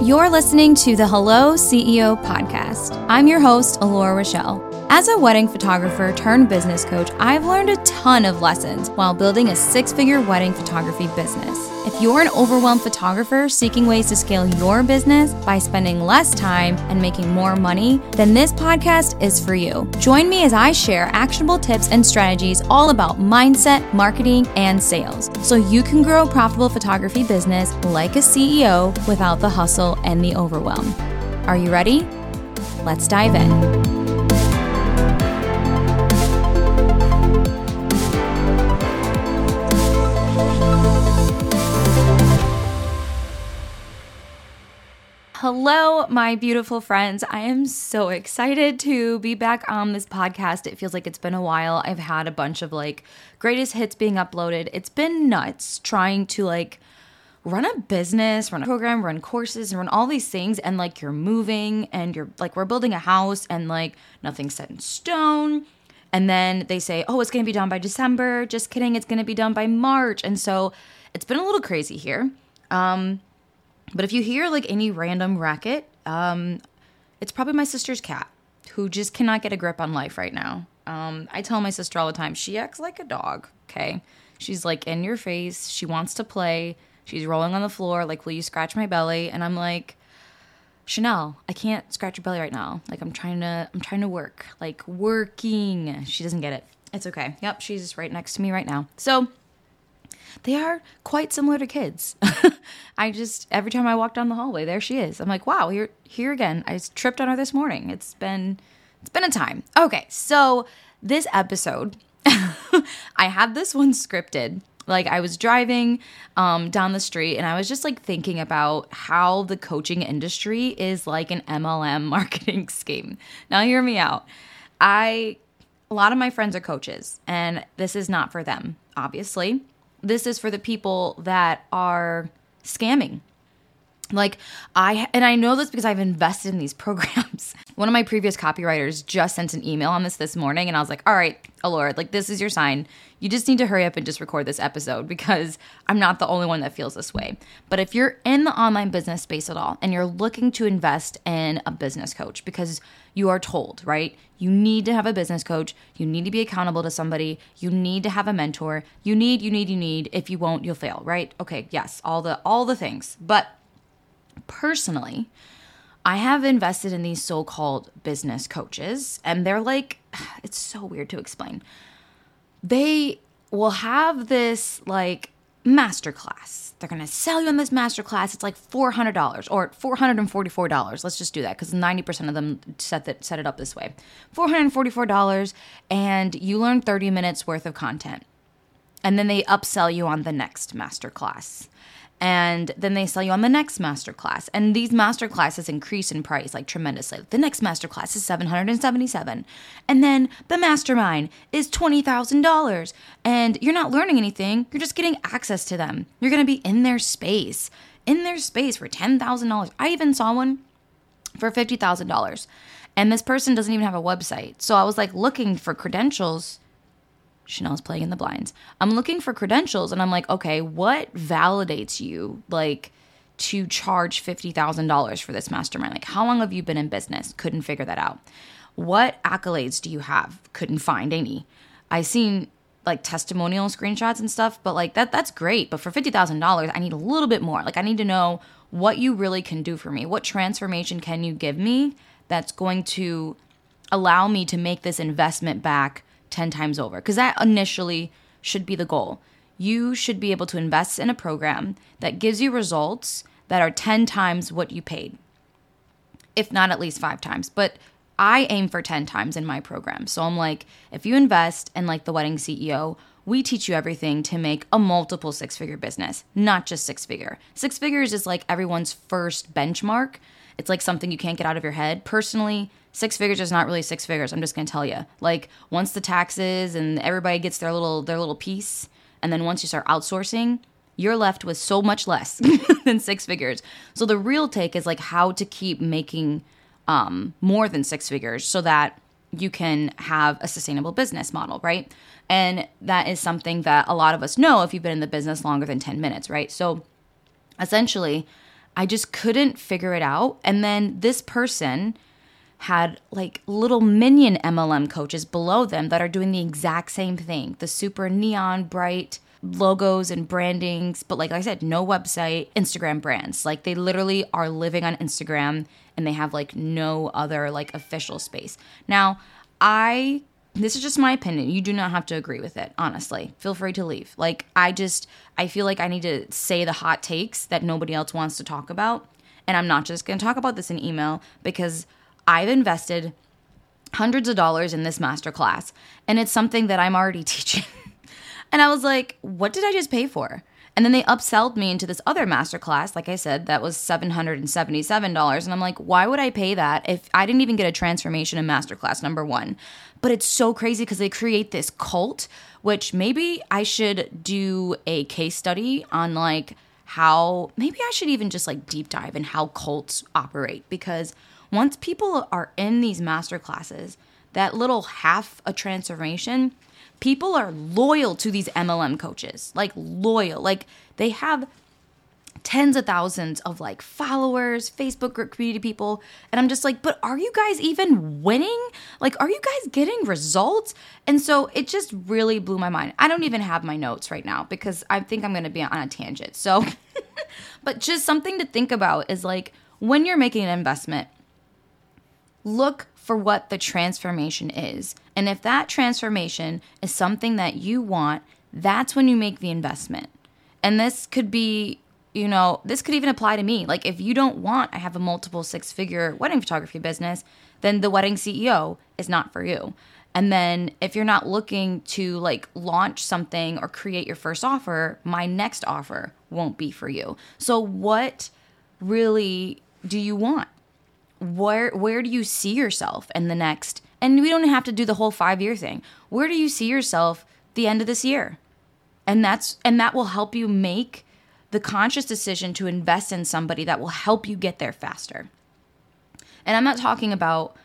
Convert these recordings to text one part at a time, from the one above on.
You're listening to the Hello CEO podcast. I'm your host, Alora Rachelle. As a wedding photographer turned business coach, I've learned a ton of lessons while building a six figure wedding photography business. If you're an overwhelmed photographer seeking ways to scale your business by spending less time and making more money, then this podcast is for you. Join me as I share actionable tips and strategies all about mindset, marketing, and sales so you can grow a profitable photography business like a CEO without the hustle and the overwhelm. Are you ready? Let's dive in. Hello, my beautiful friends. I am so excited to be back on this podcast. It feels like it's been a while. I've had a bunch of like greatest hits being uploaded. It's been nuts trying to like run a business, run a program, run courses, and run all these things. And like you're moving and you're like, we're building a house and like nothing's set in stone. And then they say, oh, it's going to be done by December. Just kidding. It's going to be done by March. And so it's been a little crazy here. Um, but if you hear like any random racket, um, it's probably my sister's cat who just cannot get a grip on life right now. Um, I tell my sister all the time, she acts like a dog, okay? She's like in your face. She wants to play. She's rolling on the floor, like, will you scratch my belly? And I'm like, Chanel, I can't scratch your belly right now. Like I'm trying to I'm trying to work. Like working. She doesn't get it. It's okay. Yep, she's right next to me right now. So they are quite similar to kids. I just every time I walk down the hallway, there she is. I'm like, wow, here here again. I tripped on her this morning. It's been it's been a time. Okay, so this episode, I had this one scripted. Like I was driving um, down the street and I was just like thinking about how the coaching industry is like an MLM marketing scheme. Now hear me out. I a lot of my friends are coaches and this is not for them, obviously this is for the people that are scamming. Like I and I know this because I've invested in these programs. One of my previous copywriters just sent an email on this this morning and I was like, "All right, Lord, like this is your sign. You just need to hurry up and just record this episode because I'm not the only one that feels this way. But if you're in the online business space at all and you're looking to invest in a business coach because you are told, right? You need to have a business coach, you need to be accountable to somebody, you need to have a mentor. You need, you need, you need. If you won't, you'll fail, right? Okay, yes, all the all the things. But personally, I have invested in these so called business coaches, and they're like, it's so weird to explain they will have this like masterclass. They're going to sell you on this masterclass. It's like $400 or $444. Let's just do that because 90% of them set, that, set it up this way. $444 and you learn 30 minutes worth of content. And then they upsell you on the next masterclass and then they sell you on the next masterclass. And these masterclasses increase in price like tremendously. The next masterclass is 777. And then the mastermind is $20,000. And you're not learning anything, you're just getting access to them. You're going to be in their space, in their space for $10,000. I even saw one for $50,000. And this person doesn't even have a website. So I was like looking for credentials Chanel's playing in the blinds. I'm looking for credentials and I'm like, okay, what validates you like to charge $50,000 for this mastermind? Like, how long have you been in business? Couldn't figure that out. What accolades do you have? Couldn't find any. I seen like testimonial screenshots and stuff, but like that that's great, but for $50,000, I need a little bit more. Like I need to know what you really can do for me. What transformation can you give me that's going to allow me to make this investment back 10 times over because that initially should be the goal. You should be able to invest in a program that gives you results that are 10 times what you paid, if not at least five times. But I aim for 10 times in my program. So I'm like, if you invest in like the wedding CEO, we teach you everything to make a multiple six figure business, not just six figure. Six figures is like everyone's first benchmark. It's like something you can't get out of your head. Personally, six figures is not really six figures. I'm just gonna tell you. Like once the taxes and everybody gets their little their little piece, and then once you start outsourcing, you're left with so much less than six figures. So the real take is like how to keep making um, more than six figures so that you can have a sustainable business model, right? And that is something that a lot of us know if you've been in the business longer than 10 minutes, right? So essentially, I just couldn't figure it out. And then this person had like little minion MLM coaches below them that are doing the exact same thing the super neon bright logos and brandings, but like I said, no website, Instagram brands. Like they literally are living on Instagram and they have like no other like official space. Now, I this is just my opinion. You do not have to agree with it, honestly. Feel free to leave. Like I just I feel like I need to say the hot takes that nobody else wants to talk about. And I'm not just going to talk about this in email because I've invested hundreds of dollars in this masterclass and it's something that I'm already teaching. and I was like, what did I just pay for? And then they upselled me into this other masterclass, like I said, that was $777. And I'm like, why would I pay that if I didn't even get a transformation in masterclass number one? But it's so crazy because they create this cult, which maybe I should do a case study on like how maybe I should even just like deep dive in how cults operate because once people are in these master classes, that little half a transformation, people are loyal to these MLM coaches. Like loyal. Like they have tens of thousands of like followers, Facebook group community people. And I'm just like, but are you guys even winning? Like, are you guys getting results? And so it just really blew my mind. I don't even have my notes right now because I think I'm going to be on a tangent. So, but just something to think about is like when you're making an investment, look for what the transformation is. And if that transformation is something that you want, that's when you make the investment. And this could be, you know, this could even apply to me. Like if you don't want, I have a multiple six figure wedding photography business, then the wedding CEO is not for you. And then if you're not looking to like launch something or create your first offer, my next offer won't be for you. So what really do you want? where where do you see yourself in the next and we don't have to do the whole 5 year thing where do you see yourself the end of this year and that's and that will help you make the conscious decision to invest in somebody that will help you get there faster and i'm not talking about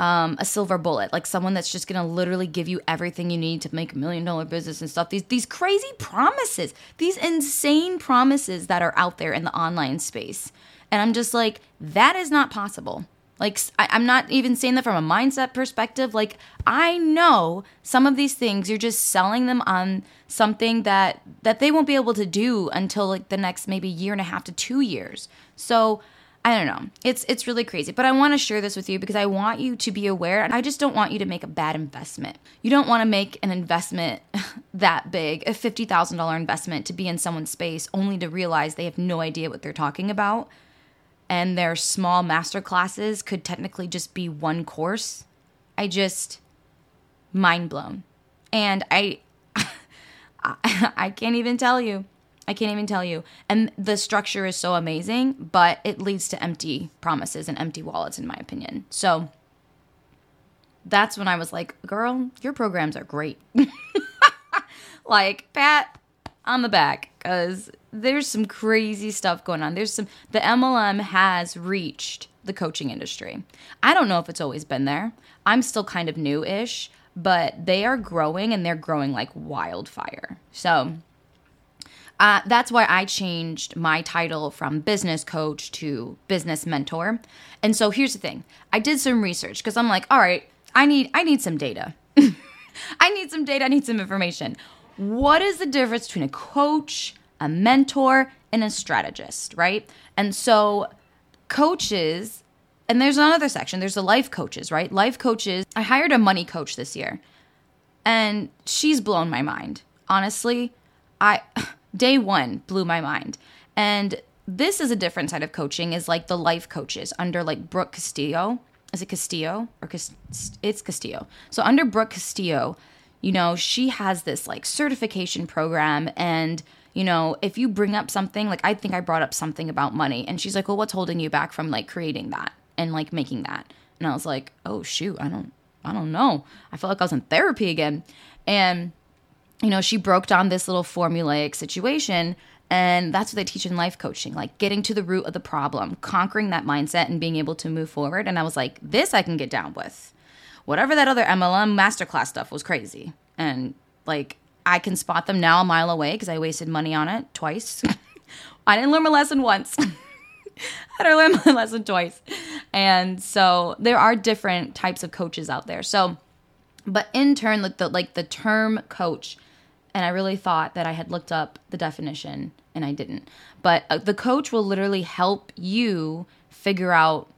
um, a silver bullet, like someone that's just gonna literally give you everything you need to make a million dollar business and stuff. These these crazy promises, these insane promises that are out there in the online space. And I'm just like, that is not possible. Like, I, am not even saying that from a mindset perspective. Like, I know some of these things you're just selling them on something that that they won't be able to do until like the next maybe year and a half to two years. So I don't know. It's it's really crazy, but I want to share this with you because I want you to be aware and I just don't want you to make a bad investment. You don't want to make an investment that big, a $50,000 investment to be in someone's space only to realize they have no idea what they're talking about and their small master classes could technically just be one course. I just mind blown. And I I can't even tell you. I can't even tell you. And the structure is so amazing, but it leads to empty promises and empty wallets in my opinion. So that's when I was like, "Girl, your programs are great." like, pat on the back cuz there's some crazy stuff going on. There's some the MLM has reached the coaching industry. I don't know if it's always been there. I'm still kind of new-ish, but they are growing and they're growing like wildfire. So uh, that's why I changed my title from business coach to business mentor. And so here's the thing: I did some research because I'm like, all right, I need I need some data. I need some data. I need some information. What is the difference between a coach? A mentor, and a strategist, right? And so coaches, and there's another section, there's the life coaches, right? Life coaches, I hired a money coach this year, and she's blown my mind. Honestly, I day 1 blew my mind. And this is a different side of coaching is like the life coaches under like Brooke Castillo. Is it Castillo or it's Castillo? So under Brooke Castillo, you know, she has this like certification program and you know, if you bring up something, like I think I brought up something about money, and she's like, well, what's holding you back from like creating that and like making that? And I was like, oh shoot, I don't, I don't know. I felt like I was in therapy again, and you know, she broke down this little formulaic situation. And that's what they teach in life coaching, like getting to the root of the problem, conquering that mindset and being able to move forward. And I was like, this I can get down with. Whatever that other MLM masterclass stuff was crazy. And like, I can spot them now a mile away because I wasted money on it twice. I didn't learn my lesson once. had to learn my lesson twice. And so there are different types of coaches out there. So, but in turn, like the like the term coach, and I really thought that I had looked up the definition and I didn't. But uh, the coach will literally help you figure out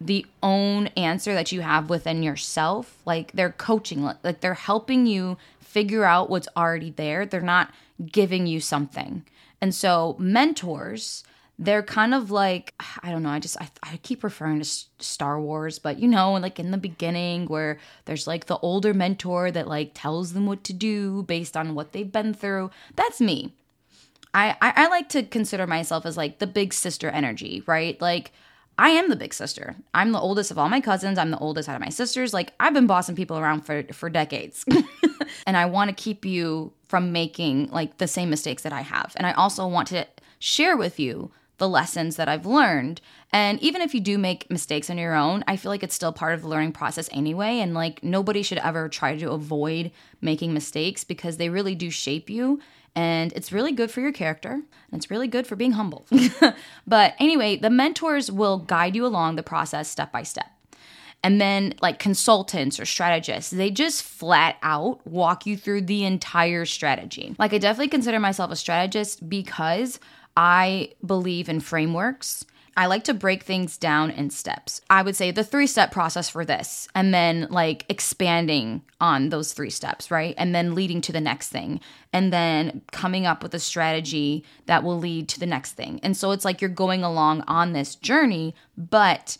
the own answer that you have within yourself. Like they're coaching, like they're helping you figure out what's already there. They're not giving you something. And so mentors, they're kind of like I don't know. I just I, I keep referring to Star Wars, but you know, like in the beginning where there's like the older mentor that like tells them what to do based on what they've been through. That's me. I, I, I like to consider myself as like the big sister energy, right? Like I am the big sister. I'm the oldest of all my cousins. I'm the oldest out of my sisters. Like I've been bossing people around for for decades. and I want to keep you from making like the same mistakes that I have. And I also want to share with you the lessons that I've learned. And even if you do make mistakes on your own, I feel like it's still part of the learning process anyway. And like nobody should ever try to avoid making mistakes because they really do shape you and it's really good for your character and it's really good for being humble. but anyway, the mentors will guide you along the process step by step. And then, like consultants or strategists, they just flat out walk you through the entire strategy. Like, I definitely consider myself a strategist because I believe in frameworks I like to break things down in steps. I would say the three step process for this, and then like expanding on those three steps, right? And then leading to the next thing, and then coming up with a strategy that will lead to the next thing. And so it's like you're going along on this journey, but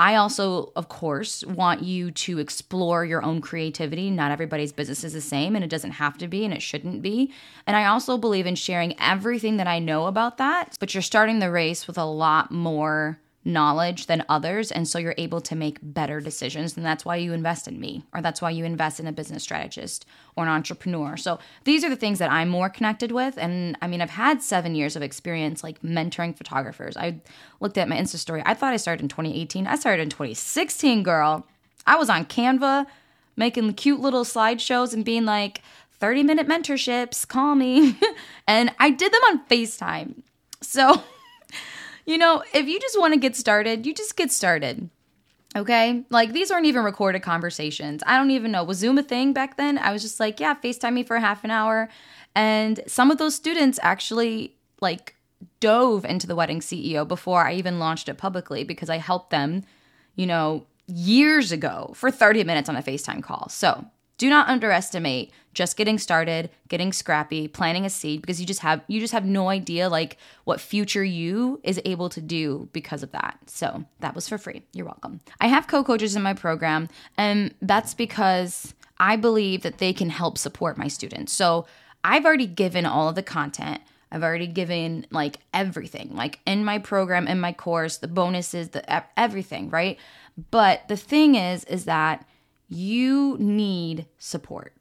I also, of course, want you to explore your own creativity. Not everybody's business is the same, and it doesn't have to be, and it shouldn't be. And I also believe in sharing everything that I know about that, but you're starting the race with a lot more knowledge than others and so you're able to make better decisions and that's why you invest in me or that's why you invest in a business strategist or an entrepreneur. So these are the things that i'm more connected with and i mean i've had seven years of experience like mentoring photographers. I looked at my insta story. I thought i started in 2018 i started in 2016 girl. I was on canva making cute little slideshows and being like 30 minute mentorships call me. And i did them on facetime. So you know, if you just want to get started, you just get started. Okay? Like these aren't even recorded conversations. I don't even know. Was Zoom a thing back then? I was just like, yeah, FaceTime me for half an hour. And some of those students actually like dove into the wedding CEO before I even launched it publicly because I helped them, you know, years ago for 30 minutes on a FaceTime call. So do not underestimate just getting started, getting scrappy, planting a seed because you just have you just have no idea like what future you is able to do because of that. So, that was for free. You're welcome. I have co-coaches in my program and that's because I believe that they can help support my students. So, I've already given all of the content. I've already given like everything, like in my program, in my course, the bonuses, the everything, right? But the thing is is that you need support.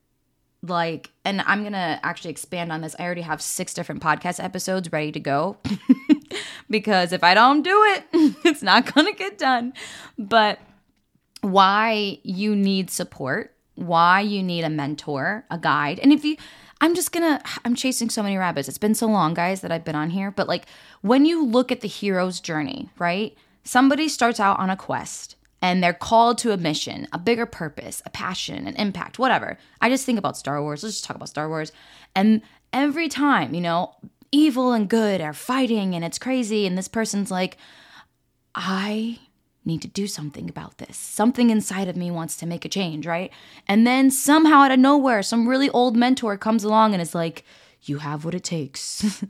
Like, and I'm gonna actually expand on this. I already have six different podcast episodes ready to go because if I don't do it, it's not gonna get done. But why you need support, why you need a mentor, a guide. And if you, I'm just gonna, I'm chasing so many rabbits. It's been so long, guys, that I've been on here. But like, when you look at the hero's journey, right? Somebody starts out on a quest and they're called to a mission, a bigger purpose, a passion, an impact, whatever. I just think about Star Wars. Let's just talk about Star Wars. And every time, you know, evil and good are fighting and it's crazy, and this person's like, I need to do something about this. Something inside of me wants to make a change, right? And then somehow out of nowhere, some really old mentor comes along and is like, you have what it takes.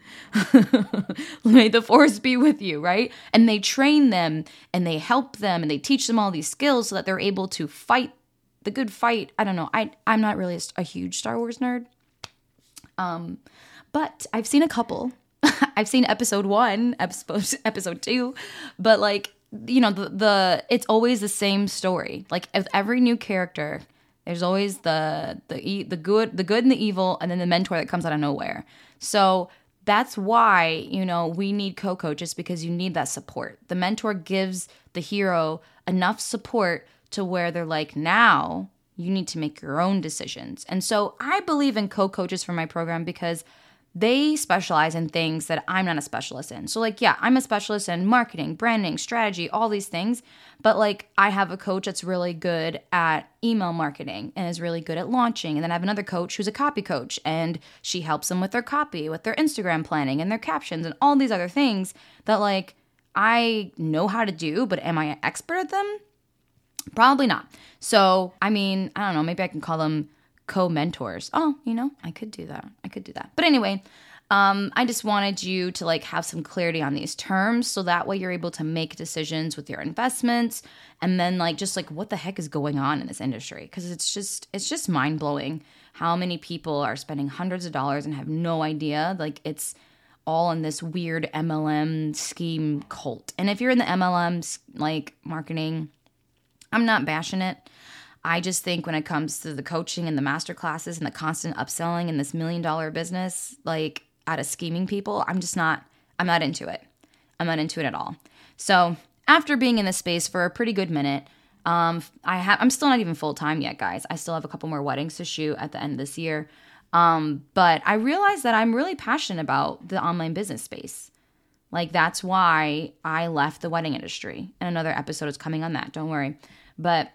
May the force be with you, right? And they train them and they help them and they teach them all these skills so that they're able to fight the good fight. I don't know. I I'm not really a, huge Star Wars nerd. Um but I've seen a couple. I've seen episode 1, episode episode 2, but like you know the the it's always the same story. Like every new character, there's always the the the good the good and the evil and then the mentor that comes out of nowhere. So that's why, you know, we need co-coaches because you need that support. The mentor gives the hero enough support to where they're like, "Now, you need to make your own decisions." And so I believe in co-coaches for my program because they specialize in things that I'm not a specialist in. So, like, yeah, I'm a specialist in marketing, branding, strategy, all these things. But, like, I have a coach that's really good at email marketing and is really good at launching. And then I have another coach who's a copy coach and she helps them with their copy, with their Instagram planning and their captions and all these other things that, like, I know how to do, but am I an expert at them? Probably not. So, I mean, I don't know, maybe I can call them co mentors. Oh, you know, I could do that. I could do that. But anyway, um, I just wanted you to like have some clarity on these terms so that way you're able to make decisions with your investments and then like just like what the heck is going on in this industry because it's just it's just mind blowing how many people are spending hundreds of dollars and have no idea like it's all in this weird MLM scheme cult. And if you're in the MLM like marketing, I'm not bashing it. I just think when it comes to the coaching and the master classes and the constant upselling and this million dollar business, like out of scheming people, I'm just not, I'm not into it. I'm not into it at all. So after being in this space for a pretty good minute, um, I have, I'm still not even full time yet, guys. I still have a couple more weddings to shoot at the end of this year. Um, but I realized that I'm really passionate about the online business space. Like that's why I left the wedding industry. And another episode is coming on that. Don't worry. But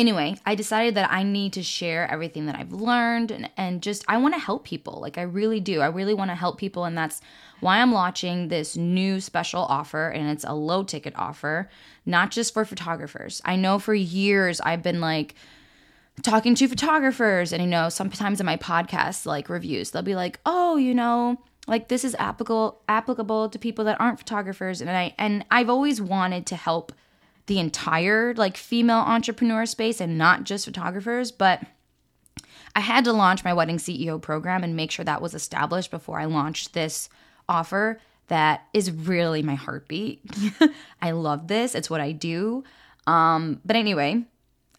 anyway, I decided that I need to share everything that I've learned and, and just I want to help people. Like I really do. I really want to help people and that's why I'm launching this new special offer and it's a low ticket offer, not just for photographers. I know for years I've been like talking to photographers and you know, sometimes in my podcast like reviews, they'll be like, "Oh, you know, like this is applicable applicable to people that aren't photographers." And I and I've always wanted to help the entire like female entrepreneur space and not just photographers, but I had to launch my wedding CEO program and make sure that was established before I launched this offer that is really my heartbeat. I love this. It's what I do. Um, but anyway,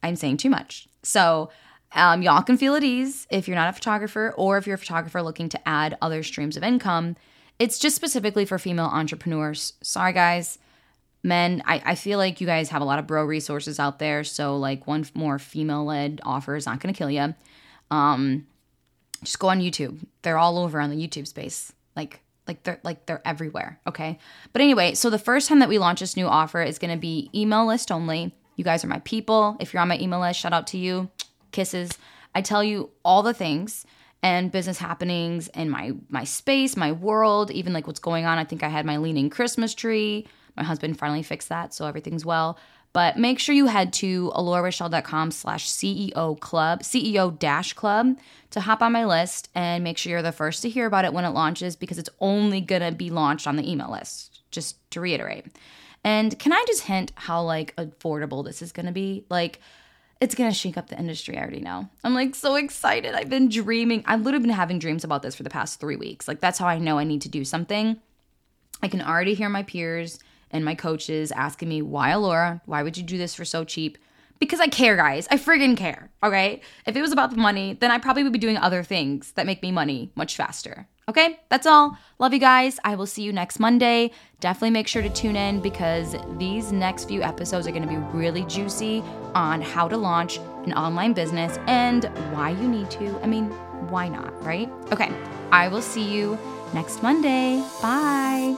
I'm saying too much. So um, y'all can feel at ease if you're not a photographer or if you're a photographer looking to add other streams of income. It's just specifically for female entrepreneurs. Sorry, guys men I, I feel like you guys have a lot of bro resources out there. So like one more female led offer is not going to kill you um just go on youtube. They're all over on the youtube space. Like like they're like they're everywhere okay? But anyway so the first time that we launch this new offer is going to be email list only. You guys are my people. If you're on my email list shout out to you. Kisses. I tell you all the things and business happenings in my my space my world even like what's going on. I think i had my leaning christmas tree my husband finally fixed that, so everything's well. But make sure you head to alorarachelle.com slash CEO club, CEO dash club to hop on my list and make sure you're the first to hear about it when it launches because it's only gonna be launched on the email list, just to reiterate. And can I just hint how like affordable this is gonna be? Like, it's gonna shake up the industry. I already know. I'm like so excited. I've been dreaming. I've literally been having dreams about this for the past three weeks. Like, that's how I know I need to do something. I can already hear my peers and my coaches asking me, why Laura? Why would you do this for so cheap? Because I care, guys. I friggin' care. Okay. If it was about the money, then I probably would be doing other things that make me money much faster. Okay, that's all. Love you guys. I will see you next Monday. Definitely make sure to tune in because these next few episodes are going to be really juicy on how to launch an online business and why you need to. I mean, why not, right? Okay, I will see you next Monday. Bye.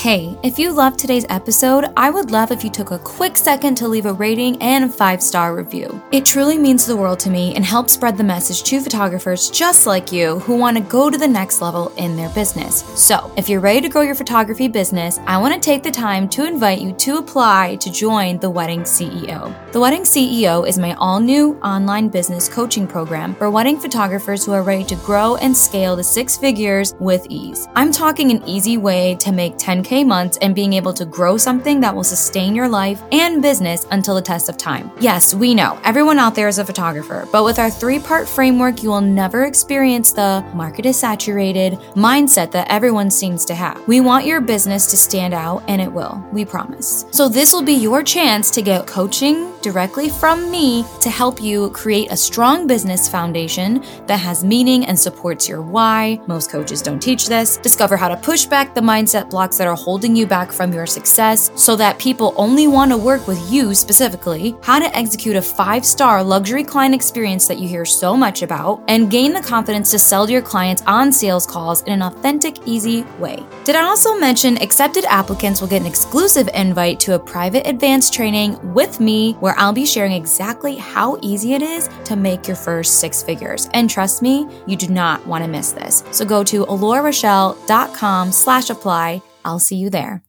Hey, if you loved today's episode, I would love if you took a quick second to leave a rating and a five star review. It truly means the world to me and helps spread the message to photographers just like you who want to go to the next level in their business. So, if you're ready to grow your photography business, I want to take the time to invite you to apply to join the Wedding CEO. The Wedding CEO is my all new online business coaching program for wedding photographers who are ready to grow and scale to six figures with ease. I'm talking an easy way to make 10K months and being able to grow something that will sustain your life and business until the test of time. Yes, we know everyone out there is a photographer, but with our three part framework, you will never experience the market is saturated mindset that everyone seems to have. We want your business to stand out, and it will, we promise. So, this will be your chance to get coaching directly from me to help you create a strong business foundation that has meaning and supports your why. Most coaches don't teach this. Discover how to push back the mindset blocks that are holding you back from your success so that people only want to work with you specifically, how to execute a five star luxury client experience that you hear so much about, and gain the confidence to sell to your clients on sales calls in an authentic, easy way. Did I also mention accepted applicants will get an exclusive invite to a private advanced training with me where I'll be sharing exactly how easy it is to make your first six figures. And trust me, you do not want to miss this. So go to alorarachelle.com slash apply. I'll see you there.